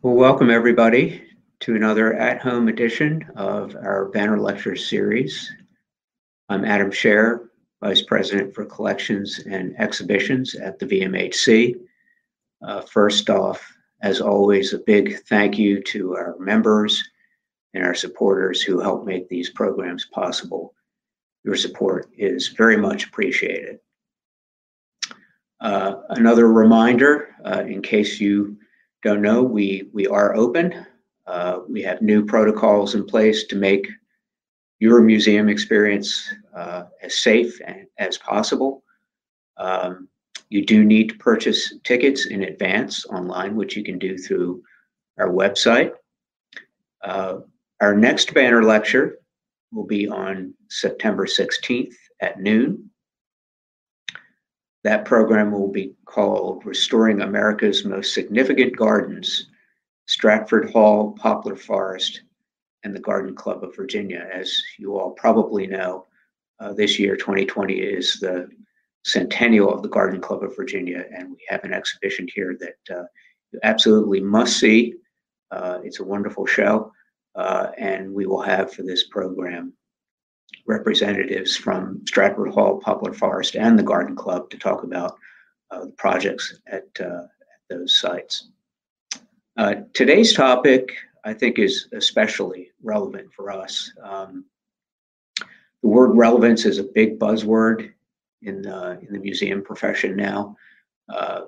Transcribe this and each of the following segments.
Well, welcome everybody to another at-home edition of our Banner Lecture Series. I'm Adam Scher, Vice President for Collections and Exhibitions at the VMHC. Uh, first off, as always, a big thank you to our members and our supporters who help make these programs possible. Your support is very much appreciated. Uh, another reminder, uh, in case you don't know, we, we are open. Uh, we have new protocols in place to make your museum experience uh, as safe as possible. Um, you do need to purchase tickets in advance online, which you can do through our website. Uh, our next banner lecture will be on September 16th at noon. That program will be called Restoring America's Most Significant Gardens, Stratford Hall, Poplar Forest, and the Garden Club of Virginia. As you all probably know, uh, this year, 2020, is the centennial of the Garden Club of Virginia, and we have an exhibition here that uh, you absolutely must see. Uh, it's a wonderful show, uh, and we will have for this program representatives from Stratford Hall, Poplar Forest, and the Garden Club to talk about uh, the projects at, uh, at those sites. Uh, today's topic, I think, is especially relevant for us. Um, the word relevance is a big buzzword in the, in the museum profession now. Uh,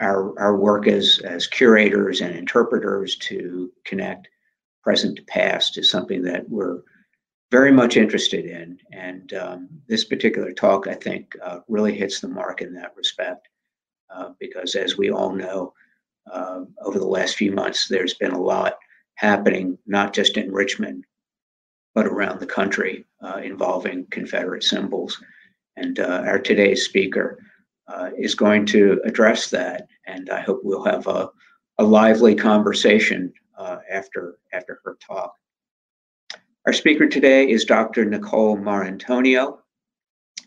our, our work as, as curators and interpreters to connect present to past is something that we're very much interested in. And um, this particular talk, I think, uh, really hits the mark in that respect. Uh, because as we all know, uh, over the last few months, there's been a lot happening, not just in Richmond, but around the country uh, involving Confederate symbols. And uh, our today's speaker uh, is going to address that. And I hope we'll have a, a lively conversation after, after her talk. Our speaker today is Dr. Nicole Maurantonio.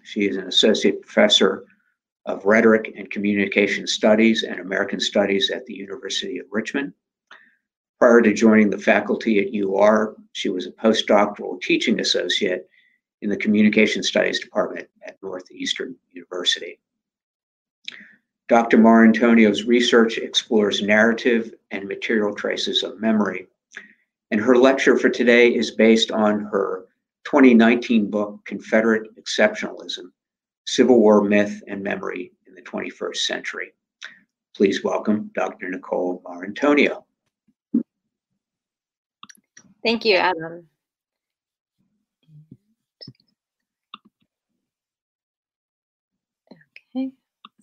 She is an associate professor of rhetoric and communication studies and American studies at the University of Richmond. Prior to joining the faculty at UR, she was a postdoctoral teaching associate in the communication studies department at Northeastern University. Dr. Maurantonio's research explores narrative and material traces of memory and her lecture for today is based on her 2019 book, Confederate Exceptionalism Civil War Myth and Memory in the 21st Century. Please welcome Dr. Nicole Maurantonio. Thank you, Adam. Okay,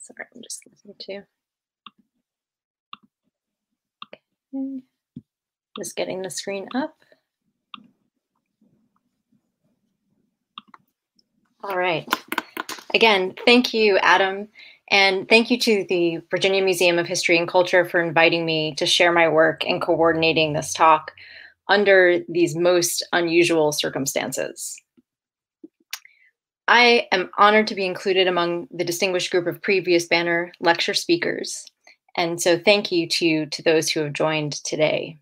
sorry, I'm just listening to. Okay. Just getting the screen up. All right. Again, thank you, Adam. And thank you to the Virginia Museum of History and Culture for inviting me to share my work and coordinating this talk under these most unusual circumstances. I am honored to be included among the distinguished group of previous banner lecture speakers. And so thank you to, to those who have joined today.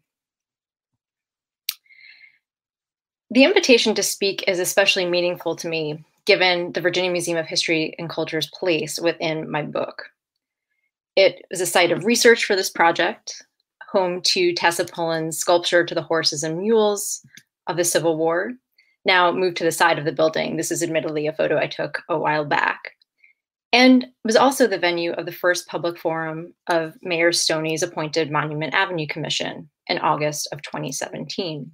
The invitation to speak is especially meaningful to me, given the Virginia Museum of History and Culture's place within my book. It was a site of research for this project, home to Tessa Pullan's sculpture to the horses and mules of the Civil War, now moved to the side of the building. This is admittedly a photo I took a while back. And was also the venue of the first public forum of Mayor Stoney's appointed Monument Avenue Commission in August of 2017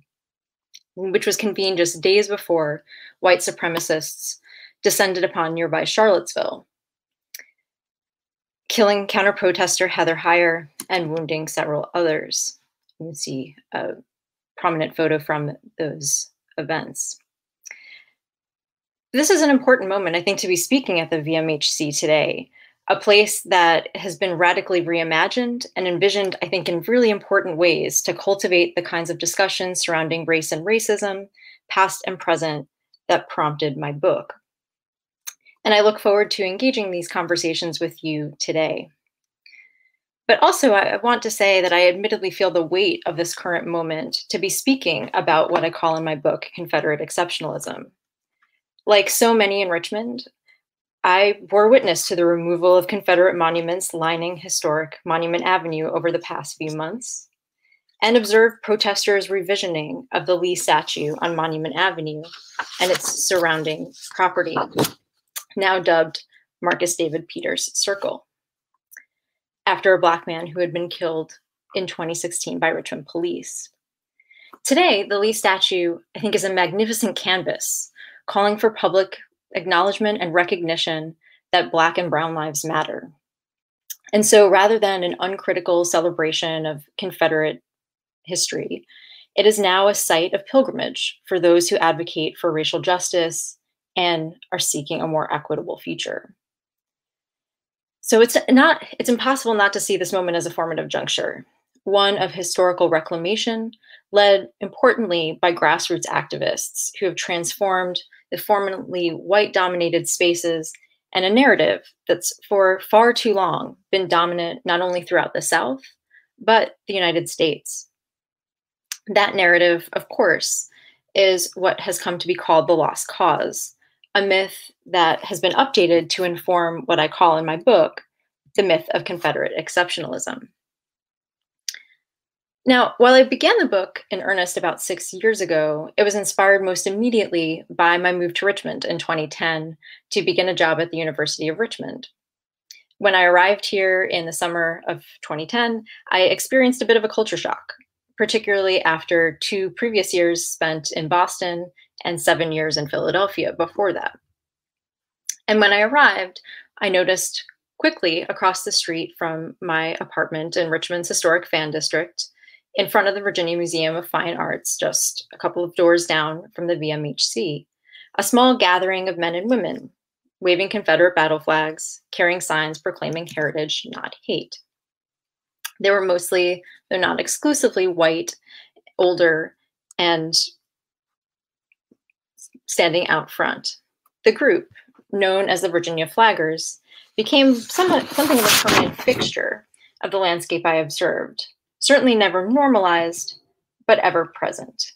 which was convened just days before white supremacists descended upon nearby Charlottesville, killing counter protester Heather Heyer and wounding several others. You can see a prominent photo from those events. This is an important moment, I think, to be speaking at the VMHC today a place that has been radically reimagined and envisioned, I think, in really important ways to cultivate the kinds of discussions surrounding race and racism, past and present, that prompted my book. And I look forward to engaging these conversations with you today. But also, I want to say that I admittedly feel the weight of this current moment to be speaking about what I call in my book Confederate exceptionalism. Like so many in Richmond, I bore witness to the removal of Confederate monuments lining historic Monument Avenue over the past few months and observed protesters' revisioning of the Lee statue on Monument Avenue and its surrounding property, now dubbed Marcus David Peters Circle after a Black man who had been killed in 2016 by Richmond police. Today, the Lee statue, I think, is a magnificent canvas calling for public acknowledgement and recognition that Black and Brown lives matter. And so rather than an uncritical celebration of Confederate history, it is now a site of pilgrimage for those who advocate for racial justice and are seeking a more equitable future. So it's not it's impossible not to see this moment as a formative juncture, one of historical reclamation, led importantly by grassroots activists who have transformed the formerly white dominated spaces and a narrative that's for far too long been dominant not only throughout the South, but the United States. That narrative, of course, is what has come to be called the lost cause, a myth that has been updated to inform what I call in my book the myth of Confederate exceptionalism. Now, while I began the book in earnest about six years ago, it was inspired most immediately by my move to Richmond in 2010 to begin a job at the University of Richmond. When I arrived here in the summer of 2010, I experienced a bit of a culture shock, particularly after two previous years spent in Boston and seven years in Philadelphia before that. And when I arrived, I noticed quickly across the street from my apartment in Richmond's historic fan district, in front of the Virginia Museum of Fine Arts, just a couple of doors down from the VMHC, a small gathering of men and women waving Confederate battle flags, carrying signs proclaiming heritage, not hate. They were mostly, though not exclusively, white, older, and standing out front. The group, known as the Virginia Flaggers, became somewhat something of a permanent fixture of the landscape I observed, certainly never normalized, but ever present.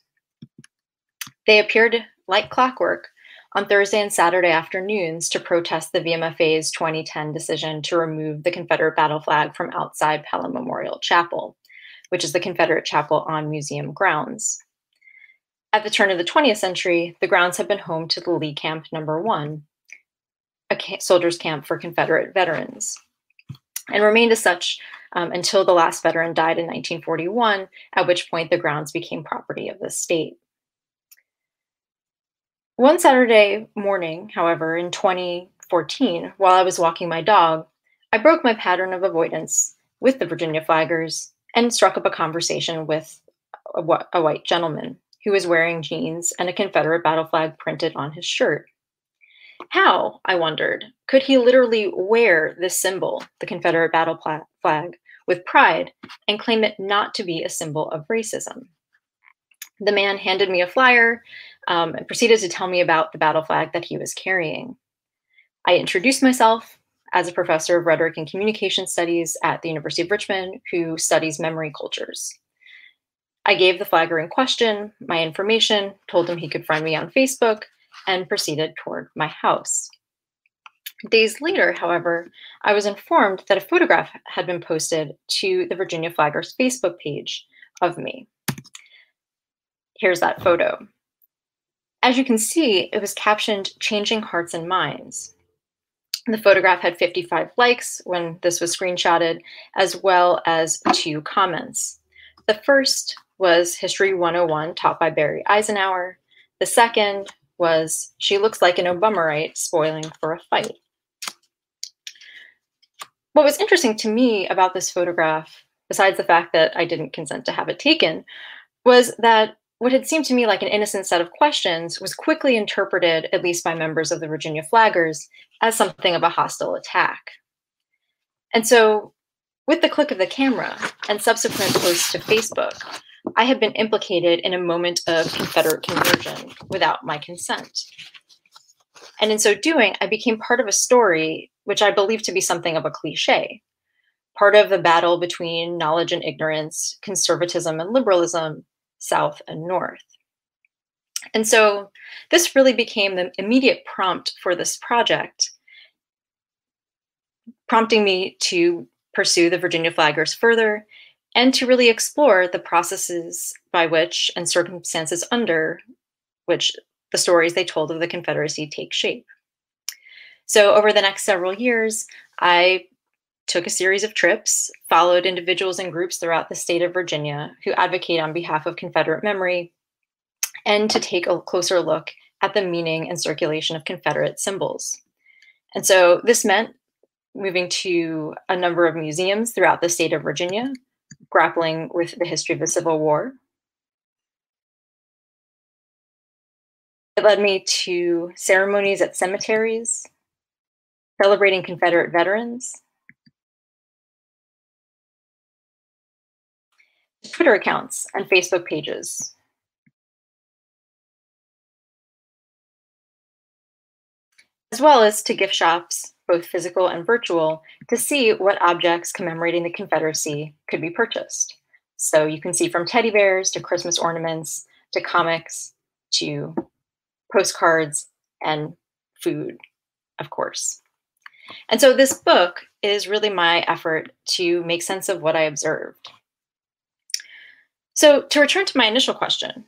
They appeared like clockwork on Thursday and Saturday afternoons to protest the VMFA's 2010 decision to remove the Confederate battle flag from outside Pelham Memorial Chapel, which is the Confederate chapel on museum grounds. At the turn of the 20th century, the grounds had been home to the Lee Camp Number One, a soldiers' camp for Confederate veterans, and remained as such um, until the last veteran died in 1941, at which point the grounds became property of the state. One Saturday morning, however, in 2014, while I was walking my dog, I broke my pattern of avoidance with the Virginia Flaggers and struck up a conversation with a, a white gentleman who was wearing jeans and a Confederate battle flag printed on his shirt. How, I wondered, could he literally wear this symbol, the Confederate battle flag, with pride and claim it not to be a symbol of racism? The man handed me a flyer um, and proceeded to tell me about the battle flag that he was carrying. I introduced myself as a professor of rhetoric and communication studies at the University of Richmond who studies memory cultures. I gave the flagger in question my information, told him he could find me on Facebook, and proceeded toward my house. Days later, however, I was informed that a photograph had been posted to the Virginia Flaggers Facebook page of me. Here's that photo. As you can see, it was captioned Changing Hearts and Minds. The photograph had 55 likes when this was screenshotted, as well as two comments. The first was History 101, taught by Barry Eisenhower. The second was she looks like an Obamarite spoiling for a fight. What was interesting to me about this photograph, besides the fact that I didn't consent to have it taken, was that what had seemed to me like an innocent set of questions was quickly interpreted, at least by members of the Virginia Flaggers, as something of a hostile attack. And so, with the click of the camera and subsequent posts to Facebook, I had been implicated in a moment of Confederate conversion without my consent. And in so doing, I became part of a story which I believe to be something of a cliche, part of the battle between knowledge and ignorance, conservatism and liberalism, South and North. And so this really became the immediate prompt for this project, prompting me to pursue the Virginia flaggers further and to really explore the processes by which and circumstances under which the stories they told of the Confederacy take shape. So over the next several years, I took a series of trips, followed individuals and groups throughout the state of Virginia who advocate on behalf of Confederate memory, and to take a closer look at the meaning and circulation of Confederate symbols. And so this meant moving to a number of museums throughout the state of Virginia, grappling with the history of the Civil War. It led me to ceremonies at cemeteries, celebrating Confederate veterans, Twitter accounts and Facebook pages. As well as to gift shops both physical and virtual, to see what objects commemorating the Confederacy could be purchased. So you can see from teddy bears to Christmas ornaments to comics to postcards and food, of course. And so this book is really my effort to make sense of what I observed. So to return to my initial question,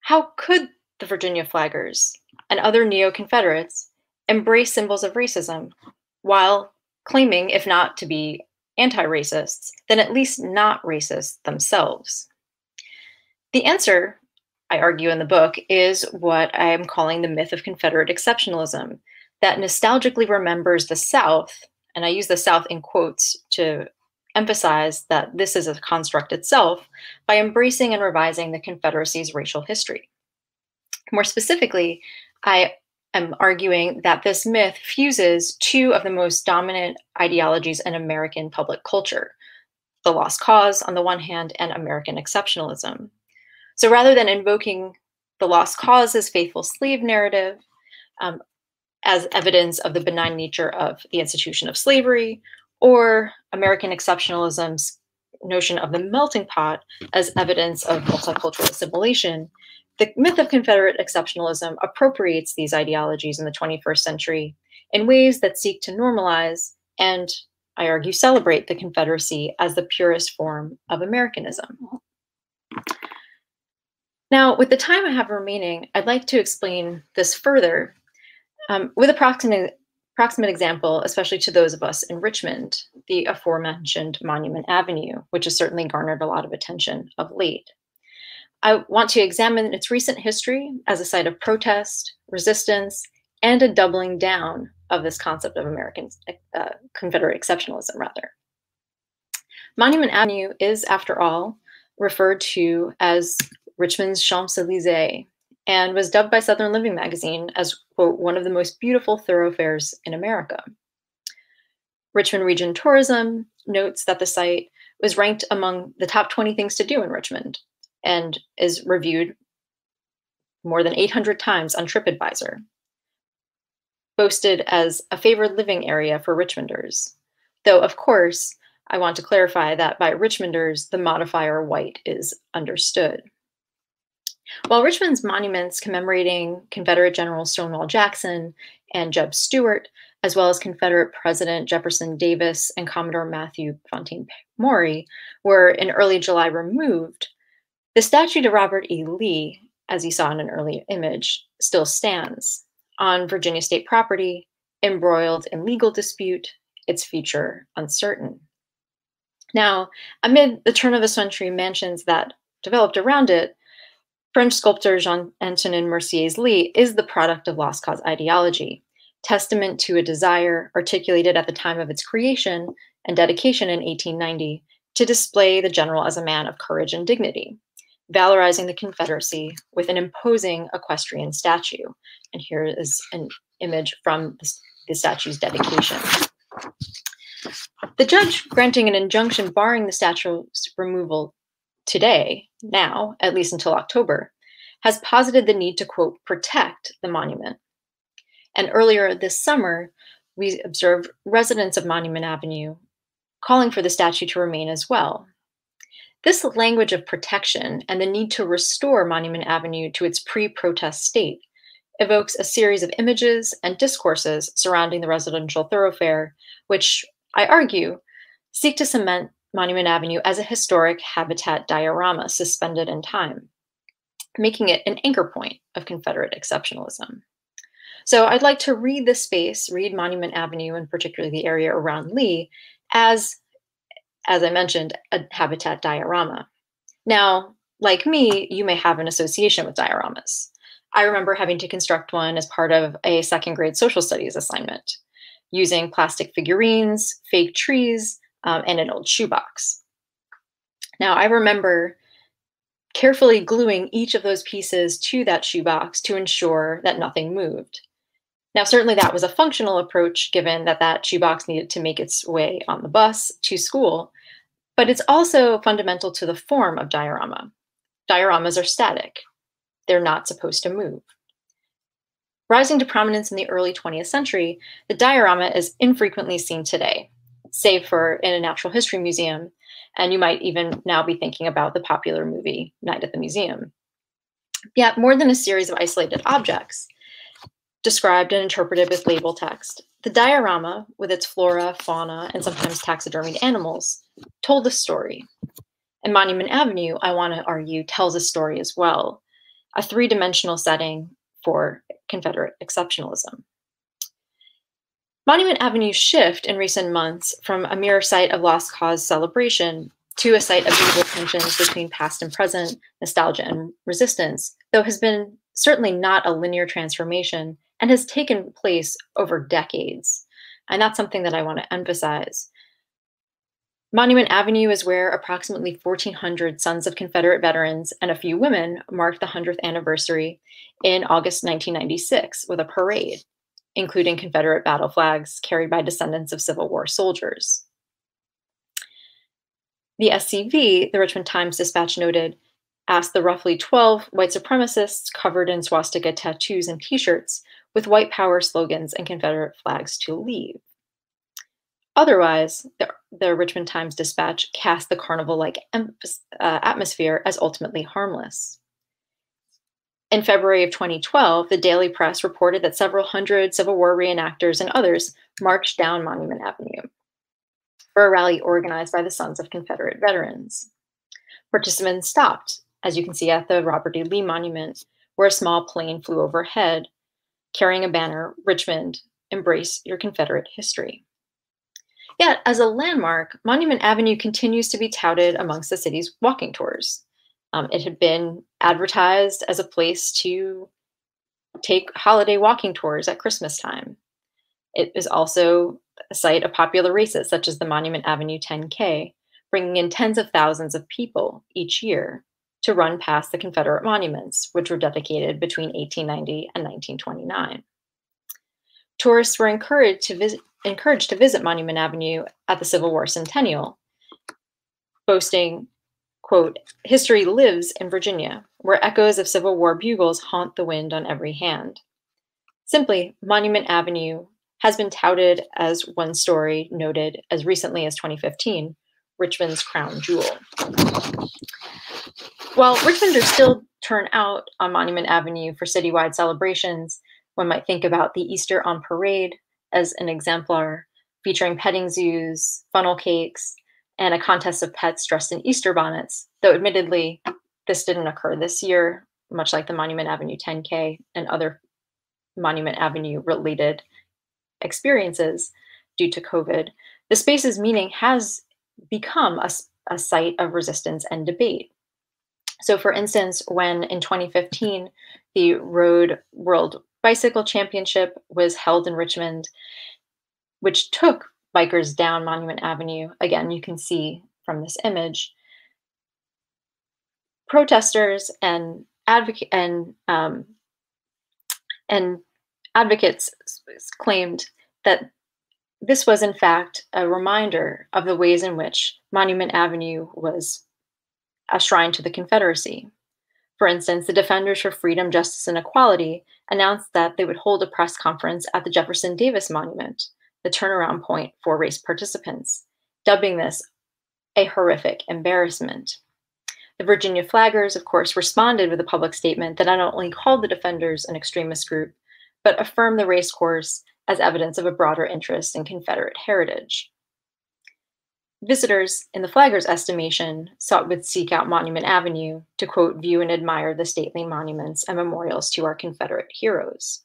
how could the Virginia flaggers and other neo-Confederates embrace symbols of racism while claiming, if not to be anti racists, then at least not racist themselves? The answer, I argue in the book, is what I am calling the myth of Confederate exceptionalism that nostalgically remembers the South, and I use the South in quotes to emphasize that this is a construct itself, by embracing and revising the Confederacy's racial history. More specifically, I am arguing that this myth fuses two of the most dominant ideologies in American public culture the lost cause on the one hand and American exceptionalism. So rather than invoking the lost cause as faithful slave narrative, um, as evidence of the benign nature of the institution of slavery, or American exceptionalism's notion of the melting pot as evidence of multicultural assimilation, the myth of Confederate exceptionalism appropriates these ideologies in the 21st century in ways that seek to normalize and, I argue, celebrate the Confederacy as the purest form of Americanism. Now, with the time I have remaining, I'd like to explain this further um, with a proximate, proximate example, especially to those of us in Richmond, the aforementioned Monument Avenue, which has certainly garnered a lot of attention of late. I want to examine its recent history as a site of protest, resistance, and a doubling down of this concept of American uh, Confederate exceptionalism, rather. Monument Avenue is, after all, referred to as Richmond's Champs-Élysées and was dubbed by Southern Living magazine as, quote, one of the most beautiful thoroughfares in America. Richmond Region Tourism notes that the site was ranked among the top 20 things to do in Richmond and is reviewed more than 800 times on TripAdvisor. Boasted as a favored living area for Richmonders. Though, of course, I want to clarify that by Richmonders, the modifier white is understood. While Richmond's monuments commemorating Confederate General Stonewall Jackson and Jeb Stuart, as well as Confederate President Jefferson Davis and Commodore Matthew Fontaine Maury, were in early July removed, the statue to Robert E. Lee, as you saw in an early image, still stands on Virginia state property, embroiled in legal dispute, its future uncertain. Now, amid the turn of the century mansions that developed around it, French sculptor Jean-Antonin Mercié's Lee is the product of lost cause ideology, testament to a desire articulated at the time of its creation and dedication in 1890 to display the general as a man of courage and dignity valorizing the Confederacy with an imposing equestrian statue. And here is an image from the statue's dedication. The judge granting an injunction barring the statue's removal today, now, at least until October, has posited the need to, quote, protect the monument. And earlier this summer, we observed residents of Monument Avenue calling for the statue to remain as well. This language of protection and the need to restore Monument Avenue to its pre protest state evokes a series of images and discourses surrounding the residential thoroughfare, which I argue seek to cement Monument Avenue as a historic habitat diorama suspended in time, making it an anchor point of Confederate exceptionalism. So I'd like to read this space, read Monument Avenue, and particularly the area around Lee, as, as I mentioned, a habitat diorama. Now, like me, you may have an association with dioramas. I remember having to construct one as part of a second grade social studies assignment using plastic figurines, fake trees, um, and an old shoebox. Now, I remember carefully gluing each of those pieces to that shoebox to ensure that nothing moved. Now, certainly that was a functional approach given that that shoebox needed to make its way on the bus to school, but it's also fundamental to the form of diorama. Dioramas are static. They're not supposed to move. Rising to prominence in the early 20th century, the diorama is infrequently seen today, save for in a natural history museum, and you might even now be thinking about the popular movie Night at the Museum. Yet, more than a series of isolated objects, described and interpreted with label text. The diorama, with its flora, fauna, and sometimes taxidermied animals, told a story. And Monument Avenue, I want to argue, tells a story as well, a three dimensional setting for Confederate exceptionalism. Monument Avenue's shift in recent months from a mere site of lost cause celebration to a site of visible tensions between past and present, nostalgia and resistance, though has been certainly not a linear transformation, and has taken place over decades. And that's something that I want to emphasize. Monument Avenue is where approximately 1,400 sons of Confederate veterans and a few women marked the 100th anniversary in August 1996 with a parade, including Confederate battle flags carried by descendants of Civil War soldiers. The SCV, the Richmond Times Dispatch noted, asked the roughly 12 white supremacists covered in swastika tattoos and t shirts with white power slogans and Confederate flags to leave. Otherwise, the, the Richmond Times Dispatch cast the carnival like uh, atmosphere as ultimately harmless. In February of 2012, the Daily Press reported that several hundred Civil War reenactors and others marched down Monument Avenue for a rally organized by the Sons of Confederate Veterans. Participants stopped, as you can see at the Robert E. Lee Monument, where a small plane flew overhead carrying a banner, Richmond, embrace your Confederate history. Yet, as a landmark, Monument Avenue continues to be touted amongst the city's walking tours. Um, it had been advertised as a place to take holiday walking tours at Christmas time. It is also a site of popular races such as the Monument Avenue 10K, bringing in tens of thousands of people each year to run past the Confederate monuments, which were dedicated between 1890 and 1929. Tourists were encouraged to visit, encouraged to visit Monument Avenue at the Civil War Centennial, boasting, quote, history lives in Virginia, where echoes of Civil War bugles haunt the wind on every hand. Simply, Monument Avenue has been touted as one story noted as recently as 2015 Richmond's crown jewel. While Richmonders still turn out on Monument Avenue for citywide celebrations, one might think about the Easter on Parade as an exemplar featuring petting zoos, funnel cakes, and a contest of pets dressed in Easter bonnets, though admittedly, this didn't occur this year, much like the Monument Avenue 10K and other Monument Avenue related experiences due to COVID. The space's meaning has become a, a site of resistance and debate. So, for instance, when in 2015 the Road World Bicycle Championship was held in Richmond, which took bikers down Monument Avenue, again, you can see from this image, protesters and advocate and um, and advocates claimed that this was, in fact, a reminder of the ways in which Monument Avenue was a shrine to the Confederacy. For instance, the Defenders for Freedom, Justice, and Equality announced that they would hold a press conference at the Jefferson Davis Monument, the turnaround point for race participants, dubbing this a horrific embarrassment. The Virginia flaggers, of course, responded with a public statement that not only called the defenders an extremist group, but affirmed the race course as evidence of a broader interest in Confederate heritage. Visitors, in the flaggers' estimation, sought would seek out Monument Avenue to quote, view and admire the stately monuments and memorials to our Confederate heroes.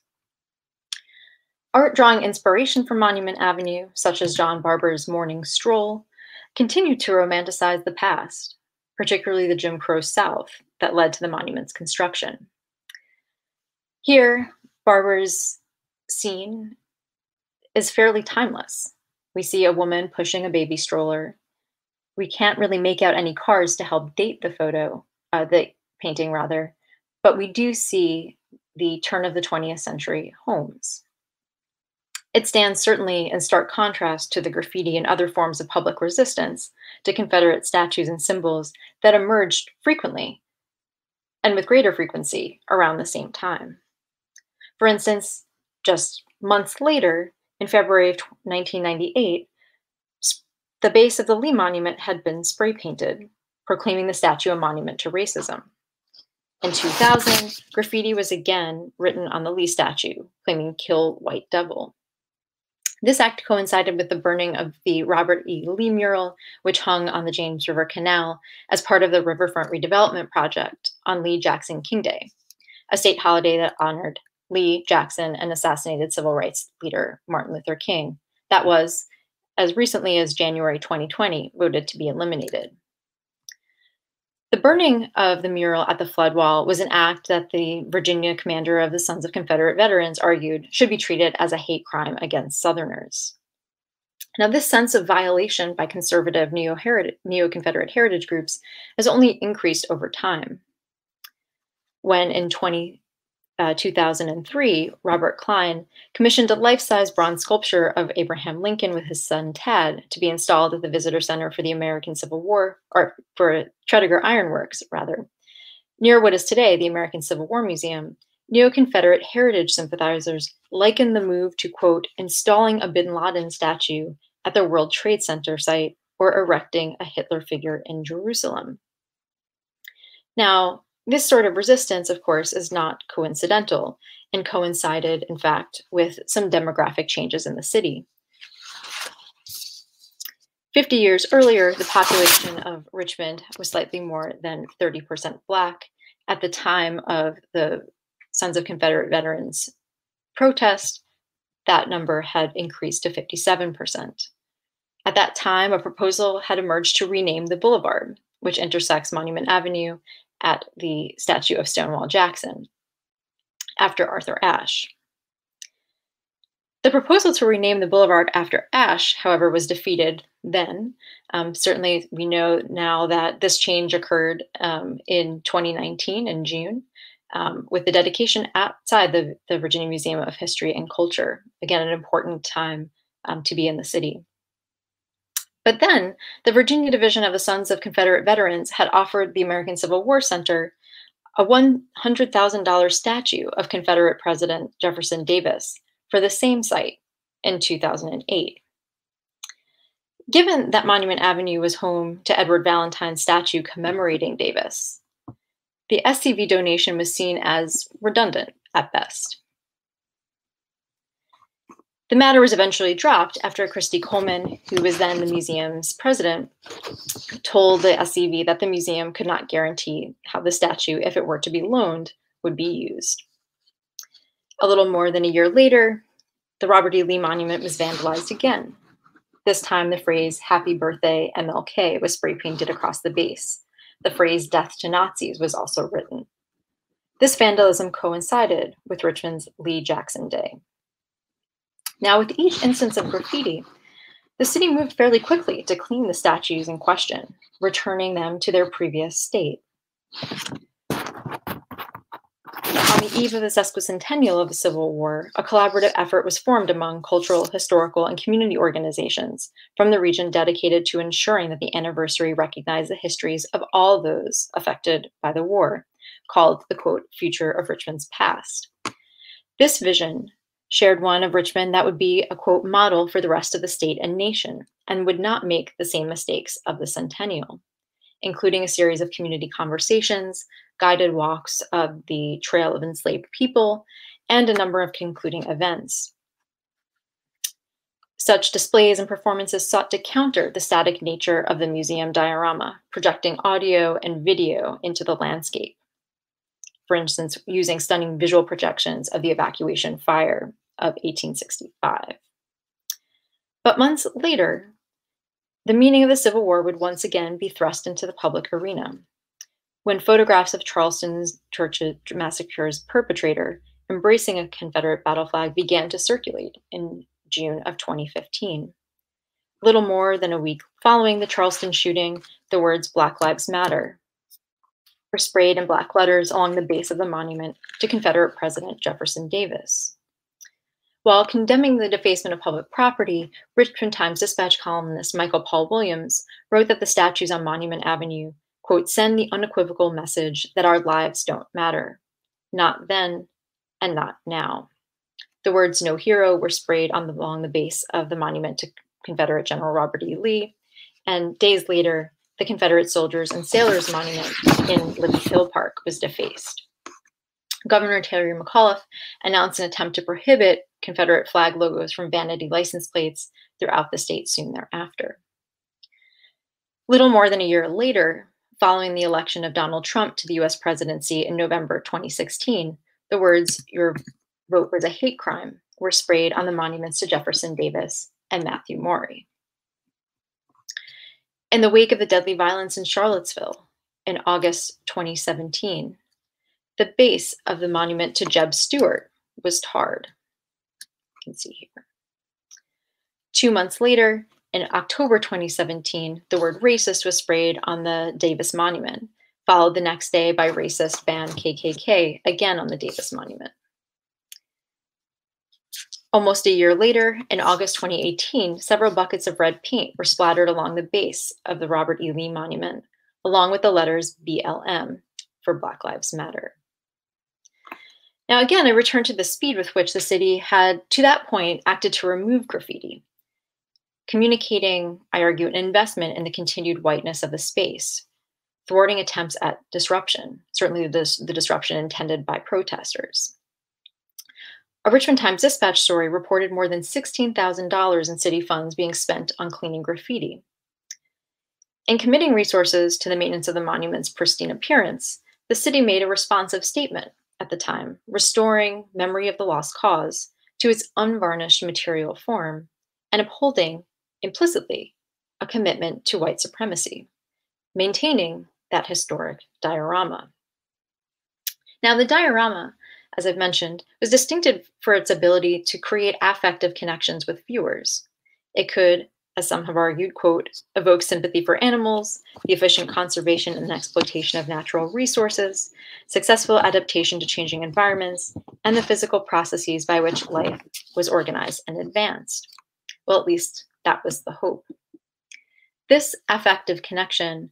Art drawing inspiration from Monument Avenue, such as John Barber's Morning Stroll, continued to romanticize the past, particularly the Jim Crow South that led to the monument's construction. Here, Barber's scene is fairly timeless. We see a woman pushing a baby stroller. We can't really make out any cars to help date the photo, uh, the painting rather, but we do see the turn of the 20th century homes. It stands certainly in stark contrast to the graffiti and other forms of public resistance to Confederate statues and symbols that emerged frequently and with greater frequency around the same time. For instance, just months later, in February of 1998, the base of the Lee Monument had been spray painted, proclaiming the statue a monument to racism. In 2000, graffiti was again written on the Lee statue, claiming kill white devil. This act coincided with the burning of the Robert E. Lee mural, which hung on the James River Canal as part of the Riverfront Redevelopment Project on Lee Jackson King Day, a state holiday that honored Lee Jackson and assassinated civil rights leader Martin Luther King. That was, as recently as January 2020, voted to be eliminated. The burning of the mural at the flood wall was an act that the Virginia commander of the Sons of Confederate Veterans argued should be treated as a hate crime against Southerners. Now, this sense of violation by conservative neo Confederate heritage groups has only increased over time. When in 20, uh, 2003, Robert Kline commissioned a life size bronze sculpture of Abraham Lincoln with his son Tad to be installed at the Visitor Center for the American Civil War, or for Tredegar Ironworks, rather. Near what is today the American Civil War Museum, neo Confederate heritage sympathizers liken the move to, quote, installing a bin Laden statue at the World Trade Center site or erecting a Hitler figure in Jerusalem. Now, this sort of resistance, of course, is not coincidental and coincided, in fact, with some demographic changes in the city. 50 years earlier, the population of Richmond was slightly more than 30% Black. At the time of the Sons of Confederate Veterans protest, that number had increased to 57%. At that time, a proposal had emerged to rename the boulevard, which intersects Monument Avenue at the statue of Stonewall Jackson after Arthur Ashe. The proposal to rename the boulevard after Ashe, however, was defeated then. Um, certainly, we know now that this change occurred um, in 2019 in June um, with the dedication outside the, the Virginia Museum of History and Culture. Again, an important time um, to be in the city. But then, the Virginia Division of the Sons of Confederate Veterans had offered the American Civil War Center a $100,000 statue of Confederate President Jefferson Davis for the same site in 2008. Given that Monument Avenue was home to Edward Valentine's statue commemorating Davis, the SCV donation was seen as redundant at best. The matter was eventually dropped after Christy Coleman, who was then the museum's president, told the SCV that the museum could not guarantee how the statue, if it were to be loaned, would be used. A little more than a year later, the Robert E. Lee Monument was vandalized again. This time, the phrase Happy Birthday MLK was spray painted across the base. The phrase Death to Nazis was also written. This vandalism coincided with Richmond's Lee Jackson Day. Now, with each instance of graffiti, the city moved fairly quickly to clean the statues in question, returning them to their previous state. On the eve of the sesquicentennial of the Civil War, a collaborative effort was formed among cultural, historical, and community organizations from the region dedicated to ensuring that the anniversary recognized the histories of all those affected by the war, called the quote, Future of Richmond's Past. This vision shared one of Richmond that would be a quote model for the rest of the state and nation and would not make the same mistakes of the centennial, including a series of community conversations, guided walks of the Trail of Enslaved People, and a number of concluding events. Such displays and performances sought to counter the static nature of the museum diorama, projecting audio and video into the landscape. For instance, using stunning visual projections of the evacuation fire of 1865. But months later, the meaning of the Civil War would once again be thrust into the public arena when photographs of Charleston's church massacre's perpetrator embracing a Confederate battle flag began to circulate in June of 2015. Little more than a week following the Charleston shooting, the words Black Lives Matter were sprayed in black letters along the base of the monument to Confederate President Jefferson Davis. While condemning the defacement of public property, Richmond Times Dispatch columnist Michael Paul Williams wrote that the statues on Monument Avenue, quote, send the unequivocal message that our lives don't matter. Not then and not now. The words no hero were sprayed the, along the base of the monument to Confederate General Robert E. Lee. And days later, the Confederate Soldiers and Sailors Monument in Libby Hill Park was defaced. Governor Terry McAuliffe announced an attempt to prohibit Confederate flag logos from vanity license plates throughout the state soon thereafter. Little more than a year later, following the election of Donald Trump to the US presidency in November 2016, the words, Your vote was a hate crime, were sprayed on the monuments to Jefferson Davis and Matthew Maury. In the wake of the deadly violence in Charlottesville in August 2017, the base of the monument to Jeb Stuart was tarred. Can see here. Two months later, in October 2017, the word racist was sprayed on the Davis Monument, followed the next day by racist ban KKK, again on the Davis Monument. Almost a year later, in August 2018, several buckets of red paint were splattered along the base of the Robert E. Lee Monument, along with the letters BLM for Black Lives Matter. Now, again, I return to the speed with which the city had, to that point, acted to remove graffiti, communicating, I argue, an investment in the continued whiteness of the space, thwarting attempts at disruption, certainly the, disruption intended by protesters. A Richmond Times Dispatch story reported more than $16,000 in city funds being spent on cleaning graffiti. In committing resources to the maintenance of the monument's pristine appearance, the city made a responsive statement at the time, restoring memory of the lost cause to its unvarnished material form and upholding, implicitly, a commitment to white supremacy, maintaining that historic diorama. Now, the diorama as I've mentioned, was distinctive for its ability to create affective connections with viewers. It could, as some have argued, quote, evoke sympathy for animals, the efficient conservation and exploitation of natural resources, successful adaptation to changing environments, and the physical processes by which life was organized and advanced. Well, at least that was the hope. This affective connection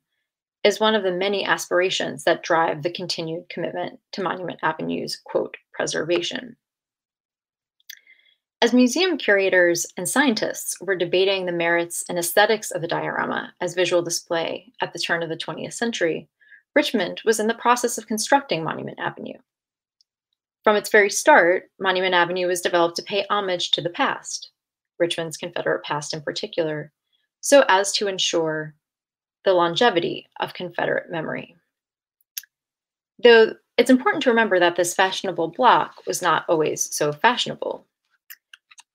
is one of the many aspirations that drive the continued commitment to Monument Avenue's quote preservation. As museum curators and scientists were debating the merits and aesthetics of the diorama as visual display at the turn of the 20th century, Richmond was in the process of constructing Monument Avenue. From its very start, Monument Avenue was developed to pay homage to the past, Richmond's Confederate past in particular, so as to ensure the longevity of Confederate memory. Though it's important to remember that this fashionable block was not always so fashionable.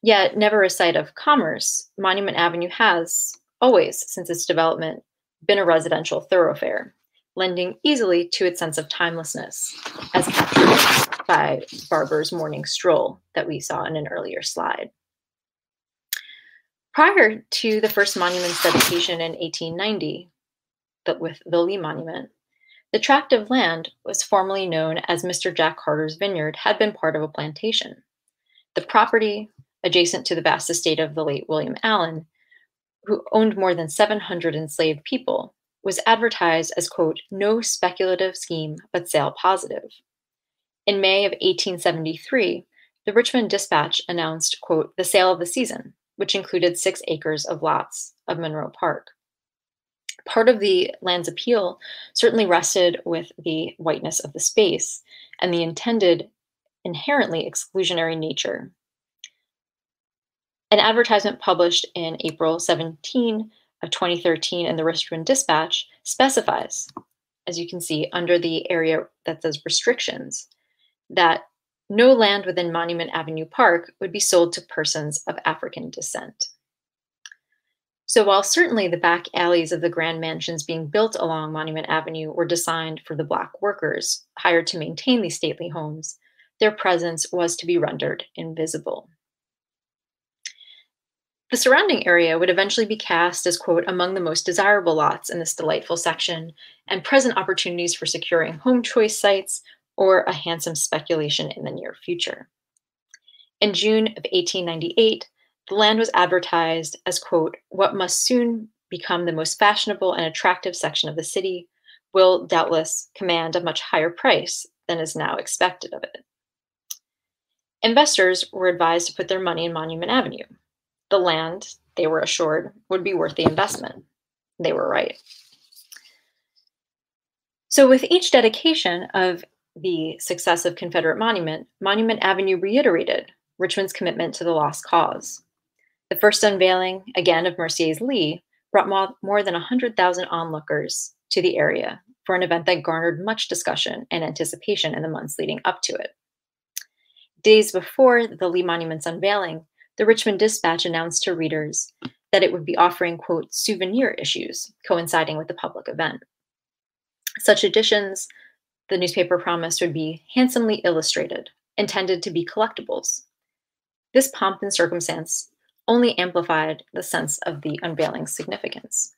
Yet, never a site of commerce, Monument Avenue has, always since its development, been a residential thoroughfare, lending easily to its sense of timelessness, as captured by Barber's morning stroll that we saw in an earlier slide. Prior to the first monument's dedication in 1890, but with the Lee Monument. The tract of land was formerly known as Mr. Jack Carter's Vineyard, had been part of a plantation. The property, adjacent to the vast estate of the late William Allen, who owned more than 700 enslaved people, was advertised as, quote, no speculative scheme, but sale positive. In May of 1873, the Richmond Dispatch announced, quote, the sale of the season, which included six acres of lots of Monroe Park. Part of the land's appeal certainly rested with the whiteness of the space and the intended inherently exclusionary nature. An advertisement published in April 17 of 2013 in the Richmond Dispatch specifies, as you can see under the area that says restrictions, that no land within Monument Avenue Park would be sold to persons of African descent. So while certainly the back alleys of the grand mansions being built along Monument Avenue were designed for the Black workers hired to maintain these stately homes, their presence was to be rendered invisible. The surrounding area would eventually be cast as, quote, among the most desirable lots in this delightful section and present opportunities for securing home choice sites or a handsome speculation in the near future. In June of 1898, the land was advertised as, quote, what must soon become the most fashionable and attractive section of the city, will doubtless command a much higher price than is now expected of it. Investors were advised to put their money in Monument Avenue. The land, they were assured, would be worth the investment. They were right. So, with each dedication of the successive Confederate monument, Monument Avenue reiterated Richmond's commitment to the lost cause. The first unveiling, again of Mercié's Lee, brought more, than 100,000 onlookers to the area for an event that garnered much discussion and anticipation in the months leading up to it. Days before the Lee Monument's unveiling, the Richmond Dispatch announced to readers that it would be offering, quote, souvenir issues coinciding with the public event. Such editions the newspaper promised would be handsomely illustrated, intended to be collectibles. This pomp and circumstance only amplified the sense of the unveiling significance.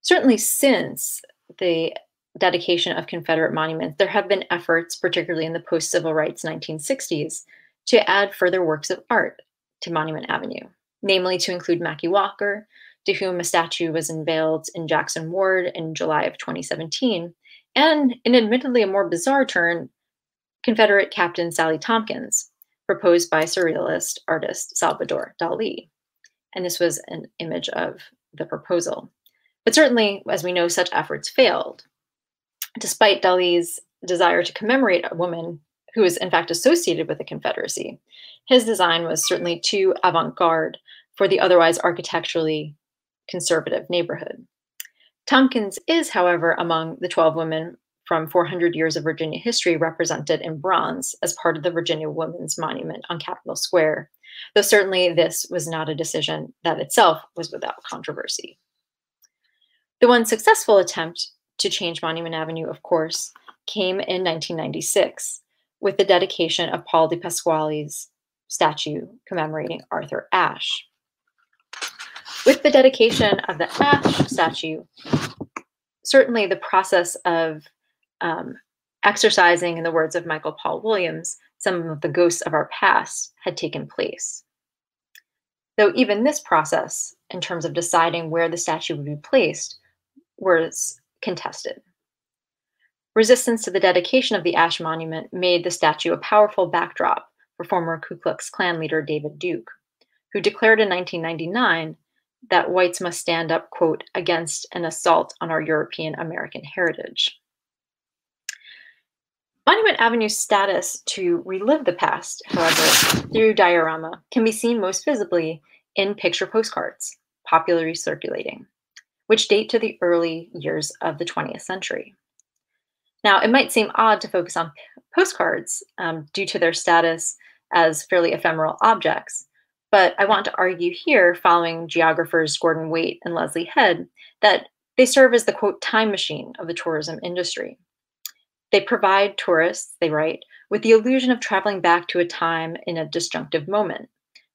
Certainly, since the dedication of Confederate monuments, there have been efforts, particularly in the post civil rights 1960s, to add further works of art to Monument Avenue, namely to include Maggie Walker, to whom a statue was unveiled in Jackson Ward in July of 2017, and in admittedly a more bizarre turn, Confederate Captain Sally Tompkins, proposed by surrealist artist Salvador Dali. And this was an image of the proposal. But certainly, as we know, such efforts failed. Despite Dali's desire to commemorate a woman who was in fact associated with the Confederacy, his design was certainly too avant garde for the otherwise architecturally conservative neighborhood. Tompkins is, however, among the 12 women from 400 years of Virginia history represented in bronze as part of the Virginia Women's Monument on Capitol Square, though certainly this was not a decision that itself was without controversy. The one successful attempt to change Monument Avenue, of course, came in 1996 with the dedication of Paul DiPasquale's statue commemorating Arthur Ashe. With the dedication of the Ashe statue, certainly the process of um, exercising, in the words of Michael Paul Williams, some of the ghosts of our past had taken place. Though even this process, in terms of deciding where the statue would be placed, was contested. Resistance to the dedication of the Ashe Monument made the statue a powerful backdrop for former Ku Klux Klan leader David Duke, who declared in 1999 that whites must stand up, quote, against an assault on our European American heritage. Monument Avenue's status to relive the past, however, through diorama can be seen most visibly in picture postcards, popularly circulating, which date to the early years of the 20th century. Now, it might seem odd to focus on postcards um, due to their status as fairly ephemeral objects, but I want to argue here, following geographers Gordon Waitt and Lesley Head, that they serve as the quote time machine of the tourism industry. They provide tourists, they write, with the illusion of traveling back to a time in a disjunctive moment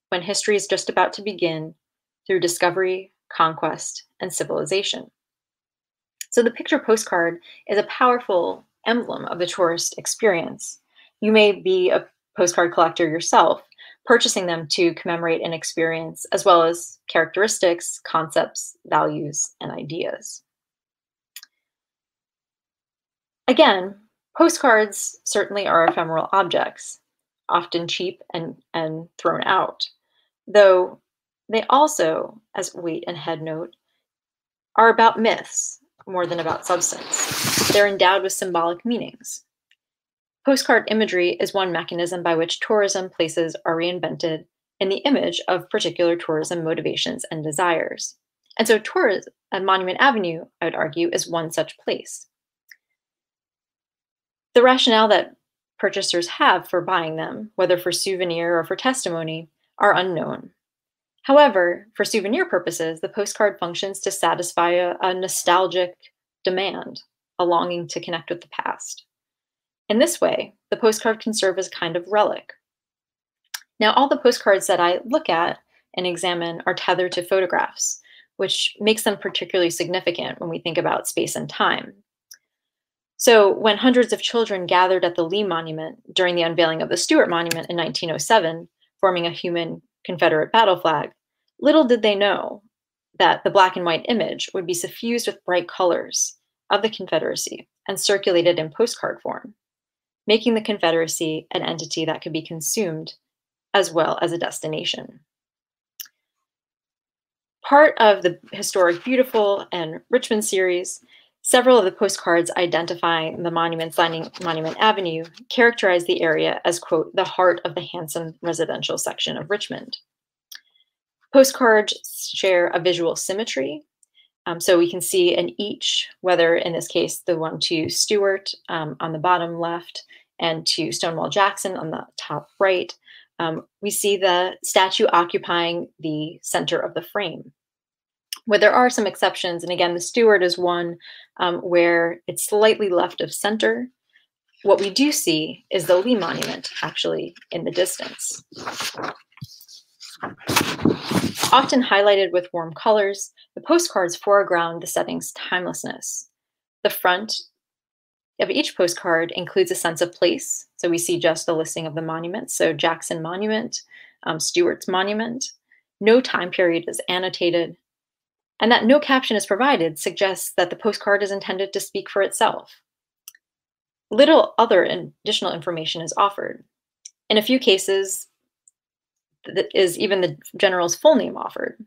when history is just about to begin through discovery, conquest, and civilization. So the picture postcard is a powerful emblem of the tourist experience. You may be a postcard collector yourself, purchasing them to commemorate an experience as well as characteristics, concepts, values, and ideas. Again, Postcards certainly are ephemeral objects. often cheap and, and thrown out, though they also, as Waitt and Head note, are about myths more than about substance. They're endowed with symbolic meanings. Postcard imagery is one mechanism by which tourism places are reinvented in the image of particular tourism motivations and desires. And so, tourism, uh, Monument Avenue, I would argue, is one such place. The rationale that purchasers have for buying them, whether for souvenir or for testimony, are unknown. However, for souvenir purposes, the postcard functions to satisfy a, a, nostalgic demand, a longing to connect with the past. In this way, the postcard can serve as a kind of relic. Now, all the postcards that I look at and examine are tethered to photographs, which makes them particularly significant when we think about space and time. So, when hundreds of children gathered at the Lee Monument during the unveiling of the Stuart Monument in 1907, forming a human Confederate battle flag, little did they know that the black and white image would be suffused with bright colors of the Confederacy and circulated in postcard form, making the Confederacy an entity that could be consumed as well as a destination. Part of the Historic Beautiful and Richmond series Several of the postcards identifying the monuments lining Monument Avenue characterize the area as, quote, the heart of the handsome residential section of Richmond. Postcards share a visual symmetry. Um, so we can see in each, whether in this case, the one to Stuart um, on the bottom left and to Stonewall Jackson on the top right, um, we see the statue occupying the center of the frame where there are some exceptions. And again, the Stuart is one um, where it's slightly left of center. What we do see is the Lee Monument actually in the distance. Often highlighted with warm colors, the postcards foreground the setting's timelessness. The front of each postcard includes a sense of place. So we see just the listing of the monuments. So Jackson Monument, um, Stuart's Monument. No time period is annotated and that no caption is provided suggests that the postcard is intended to speak for itself. Little other additional information is offered. In a few cases, is even the general's full name offered.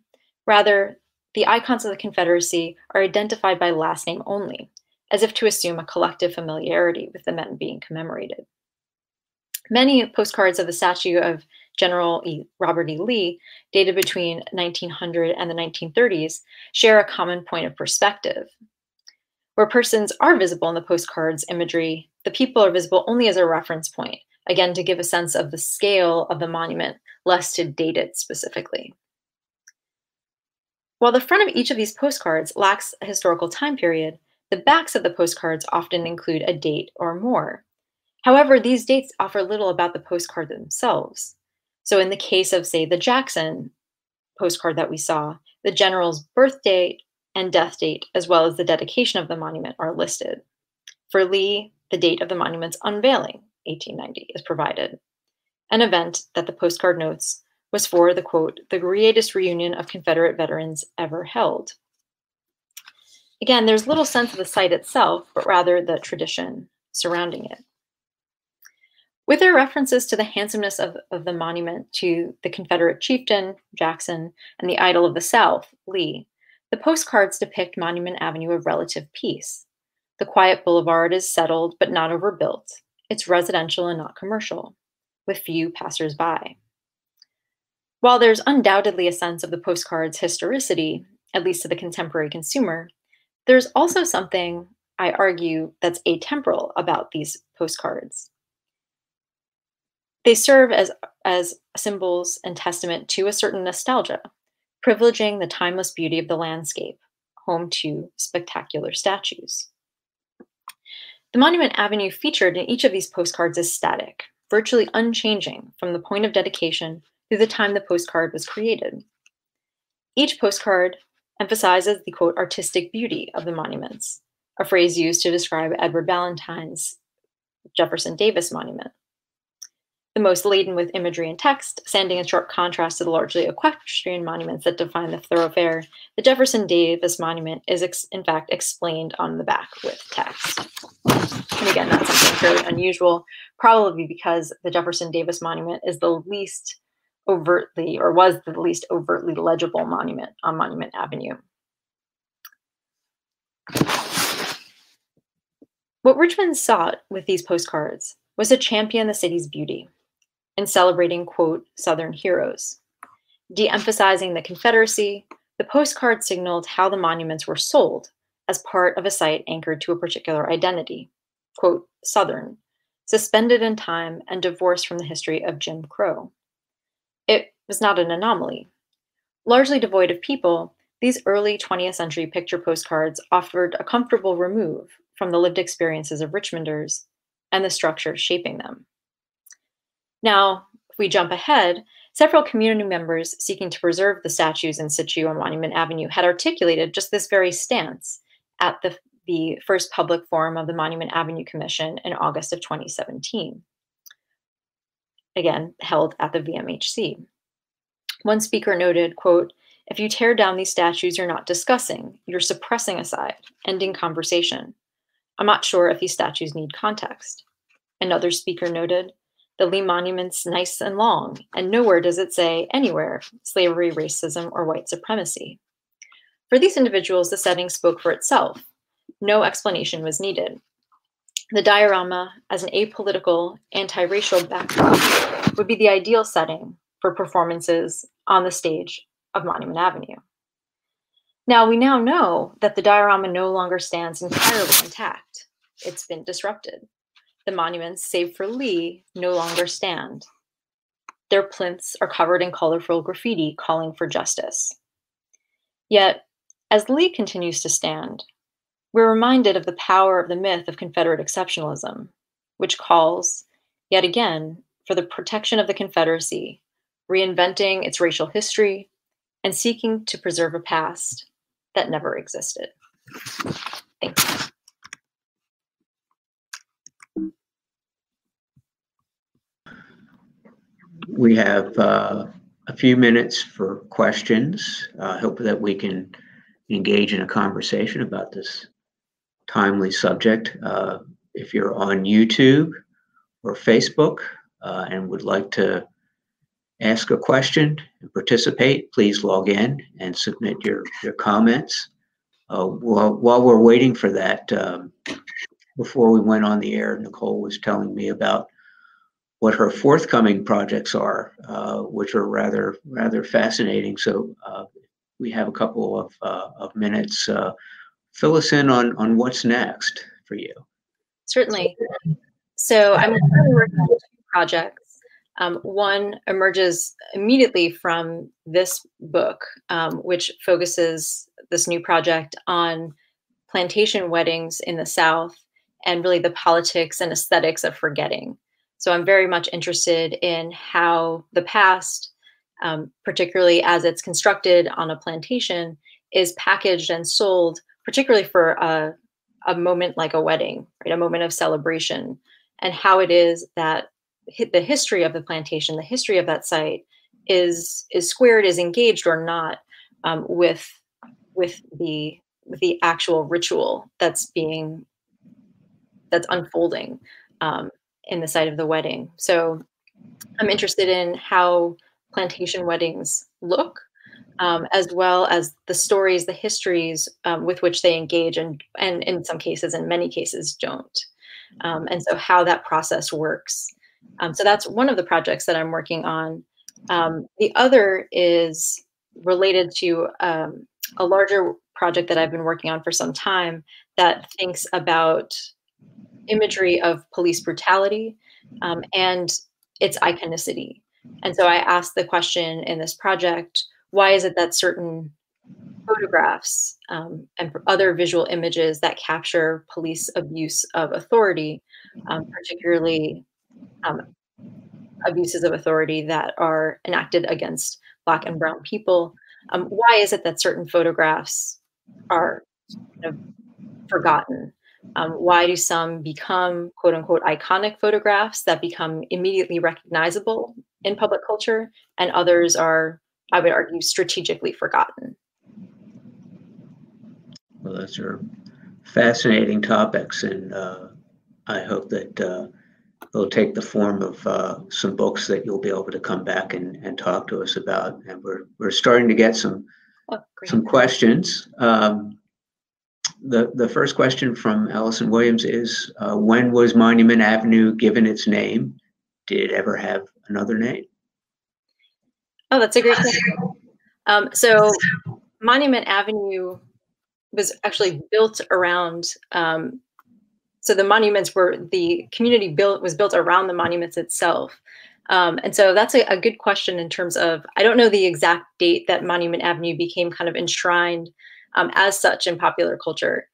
Rather, the icons of the Confederacy are identified by last name only, as if to assume a collective familiarity with the men being commemorated. Many postcards of the statue of General e. Robert E. Lee, dated between 1900 and the 1930s, share a common point of perspective. Where persons are visible in the postcard's imagery, the people are visible only as a reference point, again, to give a sense of the scale of the monument, less to date it specifically. While the front of each of these postcards lacks a historical time period, the backs of the postcards often include a date or more. However, these dates offer little about the postcard themselves. So, in the case of, say, the Jackson postcard that we saw, the general's birth date and death date, as well as the dedication of the monument, are listed. For Lee, the date of the monument's unveiling, 1890, is provided. An event that the postcard notes was for the quote, the greatest reunion of Confederate veterans ever held. Again, there's little sense of the site itself, but rather the tradition surrounding it. With their references to the handsomeness of, of the monument to the Confederate chieftain, Jackson, and the idol of the South, Lee, the postcards depict Monument Avenue of relative peace. The quiet boulevard is settled but not overbuilt. It's residential and not commercial, with few passersby. While there's undoubtedly a sense of the postcard's historicity, at least to the contemporary consumer, there's also something, I argue, that's atemporal about these postcards. They serve as, as symbols and testament to a certain nostalgia, privileging the timeless beauty of the landscape, home to spectacular statues. The Monument Avenue featured in each of these postcards is static, virtually unchanging from the point of dedication through the time the postcard was created. Each postcard emphasizes the quote artistic beauty of the monuments, a phrase used to describe Edward Valentine's Jefferson Davis monument the most laden with imagery and text, standing in sharp contrast to the largely equestrian monuments that define the thoroughfare. The Jefferson Davis Monument is, in fact, explained on the back with text. And again, that's something fairly unusual, probably because the Jefferson Davis Monument is the least overtly, or was the least overtly legible monument on Monument Avenue. What Richmond sought with these postcards was to champion the city's beauty in celebrating, quote, Southern heroes. De emphasizing the Confederacy, the postcard signaled how the monuments were sold as part of a site anchored to a particular identity, quote, Southern, suspended in time and divorced from the history of Jim Crow. It was not an anomaly. Largely devoid of people, these early 20th century picture postcards offered a comfortable remove from the lived experiences of Richmonders and the structures shaping them. Now, if we jump ahead, several community members seeking to preserve the statues in situ on Monument Avenue had articulated just this very stance at the, the first public forum of the Monument Avenue Commission in August of 2017, again, held at the VMHC. One speaker noted, quote, if you tear down these statues, you're not discussing, you're suppressing a side, ending conversation. I'm not sure if these statues need context. Another speaker noted, the Lee monument's nice and long, and nowhere does it say anywhere slavery, racism, or white supremacy. For these individuals, the setting spoke for itself. No explanation was needed. The diorama, as an apolitical, anti-racial backdrop, would be the ideal setting for performances on the stage of Monument Avenue. Now, we now know that the diorama no longer stands entirely intact. It's been disrupted. The monuments, save for Lee, no longer stand. Their plinths are covered in colorful graffiti calling for justice. Yet, as Lee continues to stand, we're reminded of the power of the myth of Confederate exceptionalism, which calls, yet again, for the protection of the Confederacy, reinventing its racial history, and seeking to preserve a past that never existed. Thanks. We have uh, a few minutes for questions. I hope that we can engage in a conversation about this timely subject. Uh, if you're on YouTube or Facebook uh, and would like to ask a question and participate, please log in and submit your, your comments. Uh, while, while we're waiting for that, um, before we went on the air, Nicole was telling me about what her forthcoming projects are, uh, which are rather rather fascinating. So uh, we have a couple of, uh, of minutes. Uh, fill us in on, on what's next for you. Certainly. So I'm currently working on two projects. Um, one emerges immediately from this book, um, which focuses this new project on plantation weddings in the South and really the politics and aesthetics of forgetting. So I'm very much interested in how the past, um, particularly as it's constructed on a plantation, is packaged and sold, particularly for a, a moment like a wedding, right? A moment of celebration, and how it is that the history of the plantation, the history of that site is is squared, is engaged or not um, with with the with the actual ritual that's being that's unfolding um, in the site of the wedding. So I'm interested in how plantation weddings look, um, as well as the stories, the histories um, with which they engage, and and in some cases, in many cases, don't. Um, and so how that process works. Um, so that's one of the projects that I'm working on. Um, the other is related to um, a larger project that I've been working on for some time that thinks about imagery of police brutality um, and its iconicity. And so I asked the question in this project, why is it that certain photographs um, and other visual images that capture police abuse of authority, um, particularly um, abuses of authority that are enacted against Black and Brown people. Um, why is it that certain photographs are kind of forgotten? Um, why do some become quote unquote iconic photographs that become immediately recognizable in public culture, and others are, I would argue, strategically forgotten? Well, those are fascinating topics, and uh, I hope that uh, it'll take the form of uh, some books that you'll be able to come back and, and talk to us about. And we're, we're starting to get some oh, some questions. Um, the, the first question from Allison Williams is, uh, when was Monument Avenue given its name? Did it ever have another name? Oh, that's a great question. Um, so Monument Avenue was actually built around, um, so the monuments were, the community built was built around the monuments itself. Um, and so that's a, a, good question in terms of, I don't know the exact date that Monument Avenue became kind of enshrined um, as such in popular culture.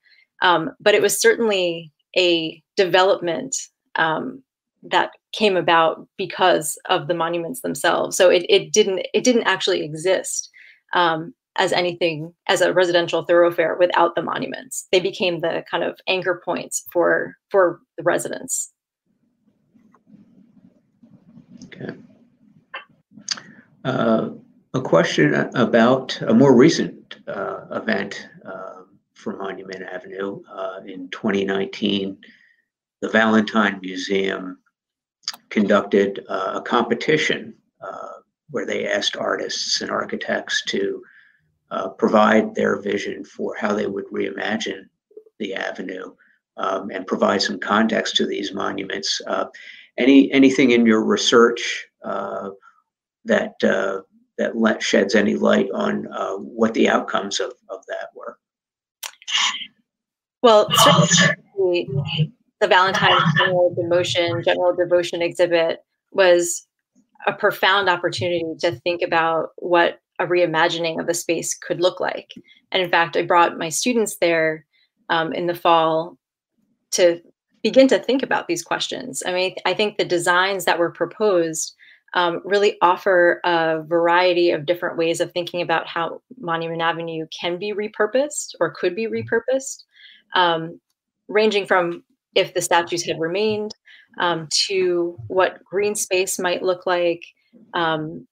Um, but it was certainly a development um, that came about because of the monuments themselves. So it, it didn't it didn't actually exist um, as anything as a residential thoroughfare without the monuments. They became the kind of anchor points for for the residents. Okay. Uh, a question about a more recent uh, event uh, for Monument Avenue uh, in 2019. The Valentine Museum conducted uh, a competition uh, where they asked artists and architects to provide their vision for how they would reimagine the avenue um, and provide some context to these monuments. any anything in your research that that let, sheds any light on uh, what the outcomes of, of that were? Well, certainly the Valentine's General Devotion, General Devotion exhibit was a profound opportunity to think about what a reimagining of the space could look like. And in fact, I brought my students there um, in the fall to begin to think about these questions. I mean, I think the designs that were proposed um, really offer a variety of different ways of thinking about how Monument Avenue can be repurposed or could be mm-hmm. repurposed, um, ranging from if the statues had remained um, to what green space might look like. Um,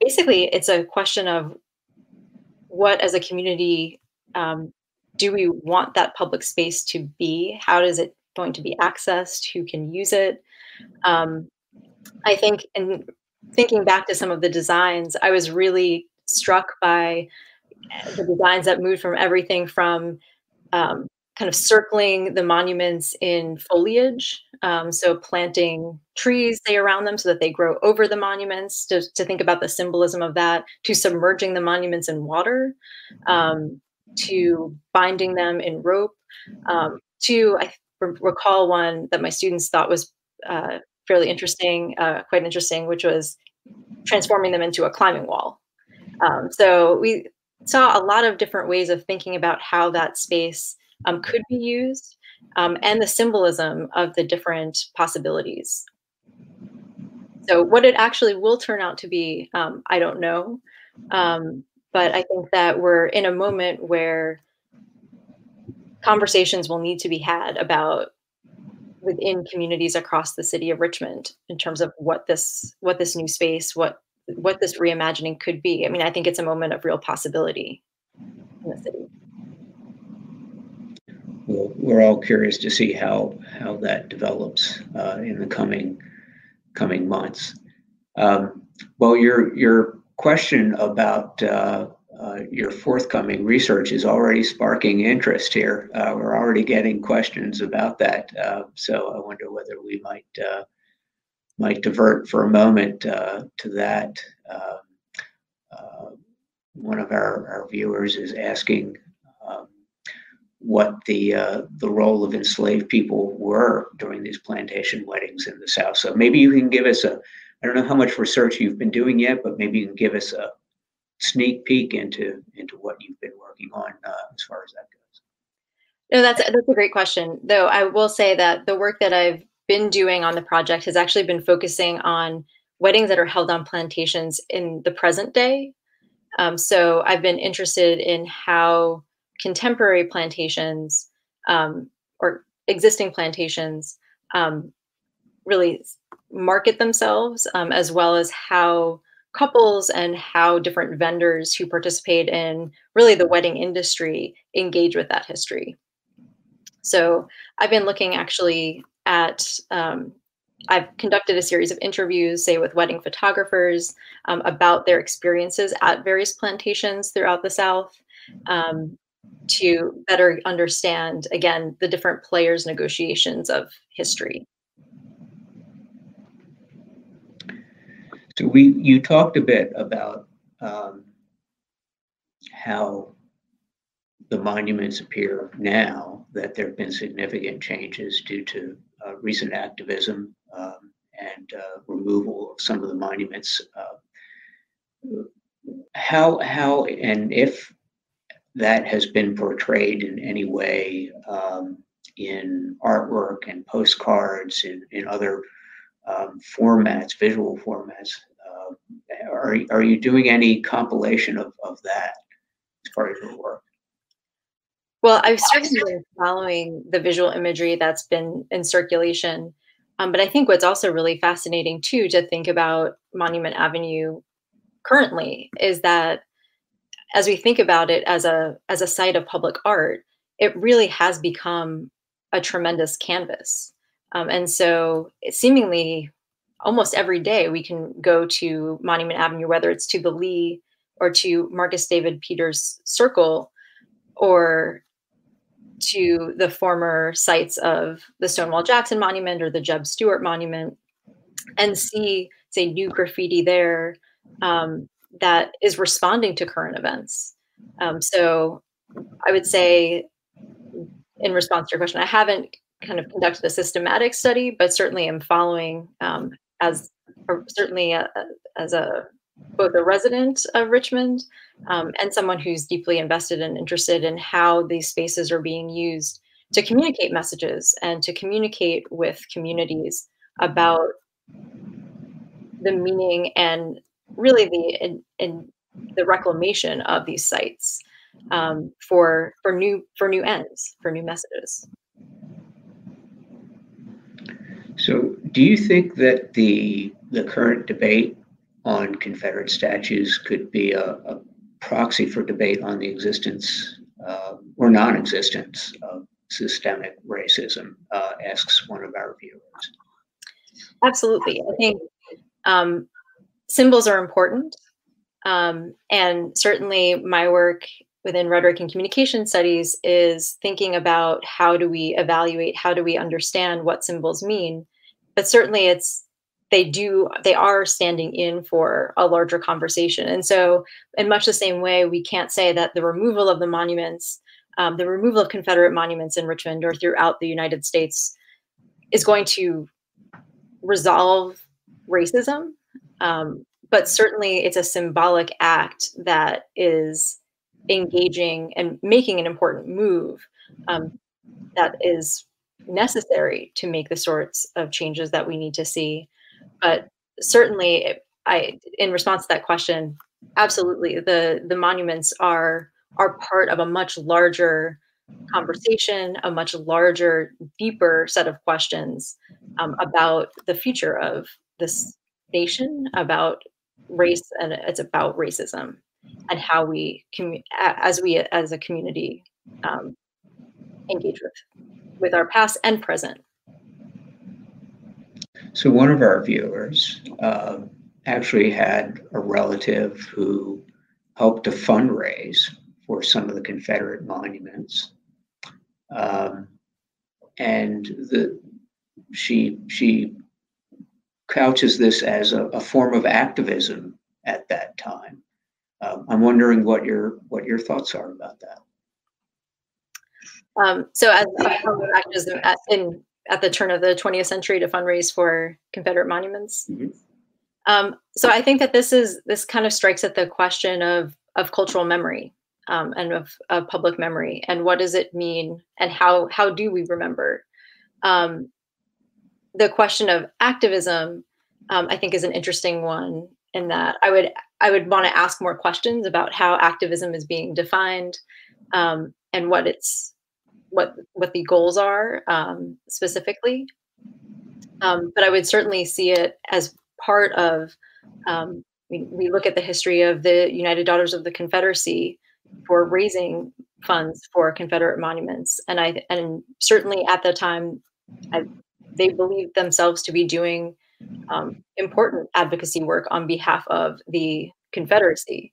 basically, it's a question of what, as a community, um, do we want that public space to be? How is it going to be accessed? Who can use it? Um, I think in thinking back to some of the designs, I was really struck by the designs that moved from everything from um, kind of circling the monuments in foliage, um, so planting trees around them so that they grow over the monuments to, to think about the symbolism of that, to submerging the monuments in water, um, to binding them in rope, um, to I recall one that my students thought was uh, fairly interesting, uh, quite interesting, which was transforming them into a climbing wall. Um, so we saw a lot of different ways of thinking about how that space um, could be used um, and the symbolism of the different possibilities. So what it actually will turn out to be, um, I don't know. Um, but I think that we're in a moment where conversations will need to be had about within communities across the city of Richmond in terms of what this what this new space, what what this reimagining could be. I mean, I think it's a moment of real possibility in the city. Well, we're all curious to see how how that develops uh, in the coming coming months. Um, well, your your question about uh, uh, your forthcoming research is already sparking interest here. Uh, we're already getting questions about that. Uh, so I wonder whether we might uh, might divert for a moment uh, to that. Um, one of our, our viewers is asking um, what the the role of enslaved people were during these plantation weddings in the South. So maybe you can give us a I don't know how much research you've been doing yet, but maybe you can give us a, sneak peek into into what you've been working on uh, as far as that goes? No, that's that's a great question. Though I will say that the work that I've been doing on the project has actually been focusing on weddings that are held on plantations in the present day. Um, so I've been interested in how contemporary plantations um, or existing plantations um, really market themselves, um, as well as how couples and how different vendors who participate in really the wedding industry engage with that history. So I've been looking actually at um, I've conducted a series of interviews, say with wedding photographers, um, about their experiences at various plantations throughout the South um, to better understand, again, the different players' negotiations of history. So we, you talked a bit about um, how the monuments appear now that there have been significant changes due to uh, recent activism um, and uh, removal of some of the monuments. Uh, how, how, and if that has been portrayed in any way um, in artwork and postcards and in other um, formats, visual formats. Uh, are, are you doing any compilation of, of that as part of your work? Well, I've certainly been following the visual imagery that's been in circulation. Um, but I think what's also really fascinating too to think about Monument Avenue currently is that as we think about it as a as a site of public art, it really has become a tremendous canvas. Um, and so seemingly almost every day we can go to Monument Avenue, whether it's to the Lee or to Marcus David Peters Circle or to the former sites of the Stonewall Jackson Monument or the Jeb Stuart Monument and see, say, new graffiti there um, that is responding to current events. Um, so I would say, in response to your question, I haven't kind of conducted a systematic study, but certainly am following um, as certainly a, as a both a resident of Richmond um, and someone who's deeply invested and interested in how these spaces are being used to communicate messages and to communicate with communities about the meaning and really the in, in the reclamation of these sites um, for for new for new ends for new messages. So, do you think that the the current debate on Confederate statues could be a, a proxy for debate on the existence uh, or non-existence of systemic racism? Uh, asks one of our viewers. Absolutely, I think um, symbols are important. Um, and certainly my work within rhetoric and communication studies is thinking about how do we evaluate, how do we understand what symbols mean. But certainly it's they do they are standing in for a larger conversation and so in much the same way we can't say that the removal of the monuments um, the removal of confederate monuments in richmond or throughout the united states is going to resolve racism um, but certainly it's a symbolic act that is engaging and making an important move um, that is necessary to make the sorts of changes that we need to see. But certainly, I, in response to that question, absolutely, the the monuments are are part of a much larger conversation, a much larger, deeper set of questions um, about the future of this nation, about race, and it's about racism and how we, as we as a community, um, engage with with our past and present. So one of our viewers uh, actually had a relative who helped to fundraise for some of the Confederate monuments. Um, and the she she couches this as a, a form of activism at that time. Um, I'm wondering what your what your thoughts are about that. Um, so, as a form of activism at, in at the turn of the 20th century to fundraise for Confederate monuments. Mm-hmm. Um, so, I think that this is this kind of strikes at the question of of cultural memory um, and of, of public memory, and what does it mean, and how how do we remember? Um, the question of activism, um, I think, is an interesting one. In that, I would I would want to ask more questions about how activism is being defined um, and what its what what the goals are um, specifically. Um, but I would certainly see it as part of. Um, we, we look at the history of the United Daughters of the Confederacy for raising funds for Confederate monuments, and I and certainly at the time, I they believed themselves to be doing um, important advocacy work on behalf of the Confederacy.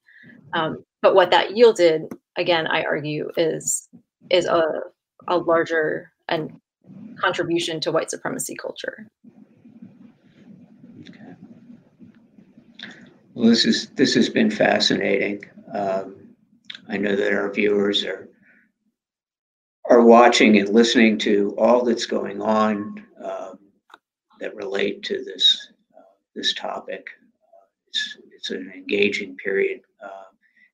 Um, but what that yielded, again, I argue, is is a, a larger and contribution to white supremacy culture. Okay. Well, this is this has been fascinating. Um, I know that our viewers are are watching and listening to all that's going on um, that relate to this uh, this topic. Uh, it's it's an engaging period. Uh,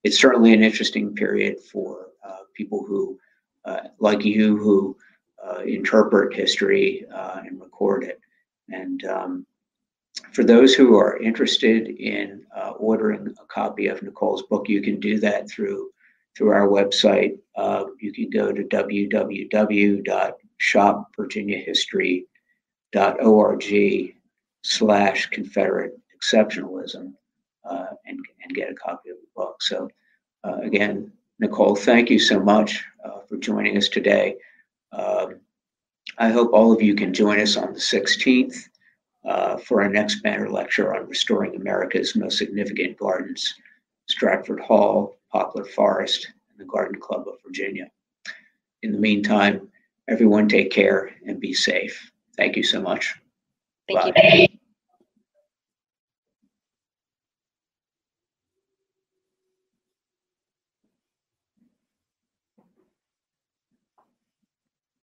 it's certainly an interesting period for uh, people who, uh, like you, who uh, interpret history and record it. And um, for those who are interested in ordering a copy of Nicole's book, you can do that through through our website. Uh, you can go to www.shopvirginiahistory.org slash Confederate exceptionalism uh, and, and get a copy of the book. So uh, again, Nicole, thank you so much uh, for joining us today. Um, I hope all of you can join us on the 16th uh, for our next banner lecture on restoring America's most significant gardens, Stratford Hall, Poplar Forest, and the Garden Club of Virginia. In the meantime, everyone take care and be safe. Thank you so much. Thank Bye. you.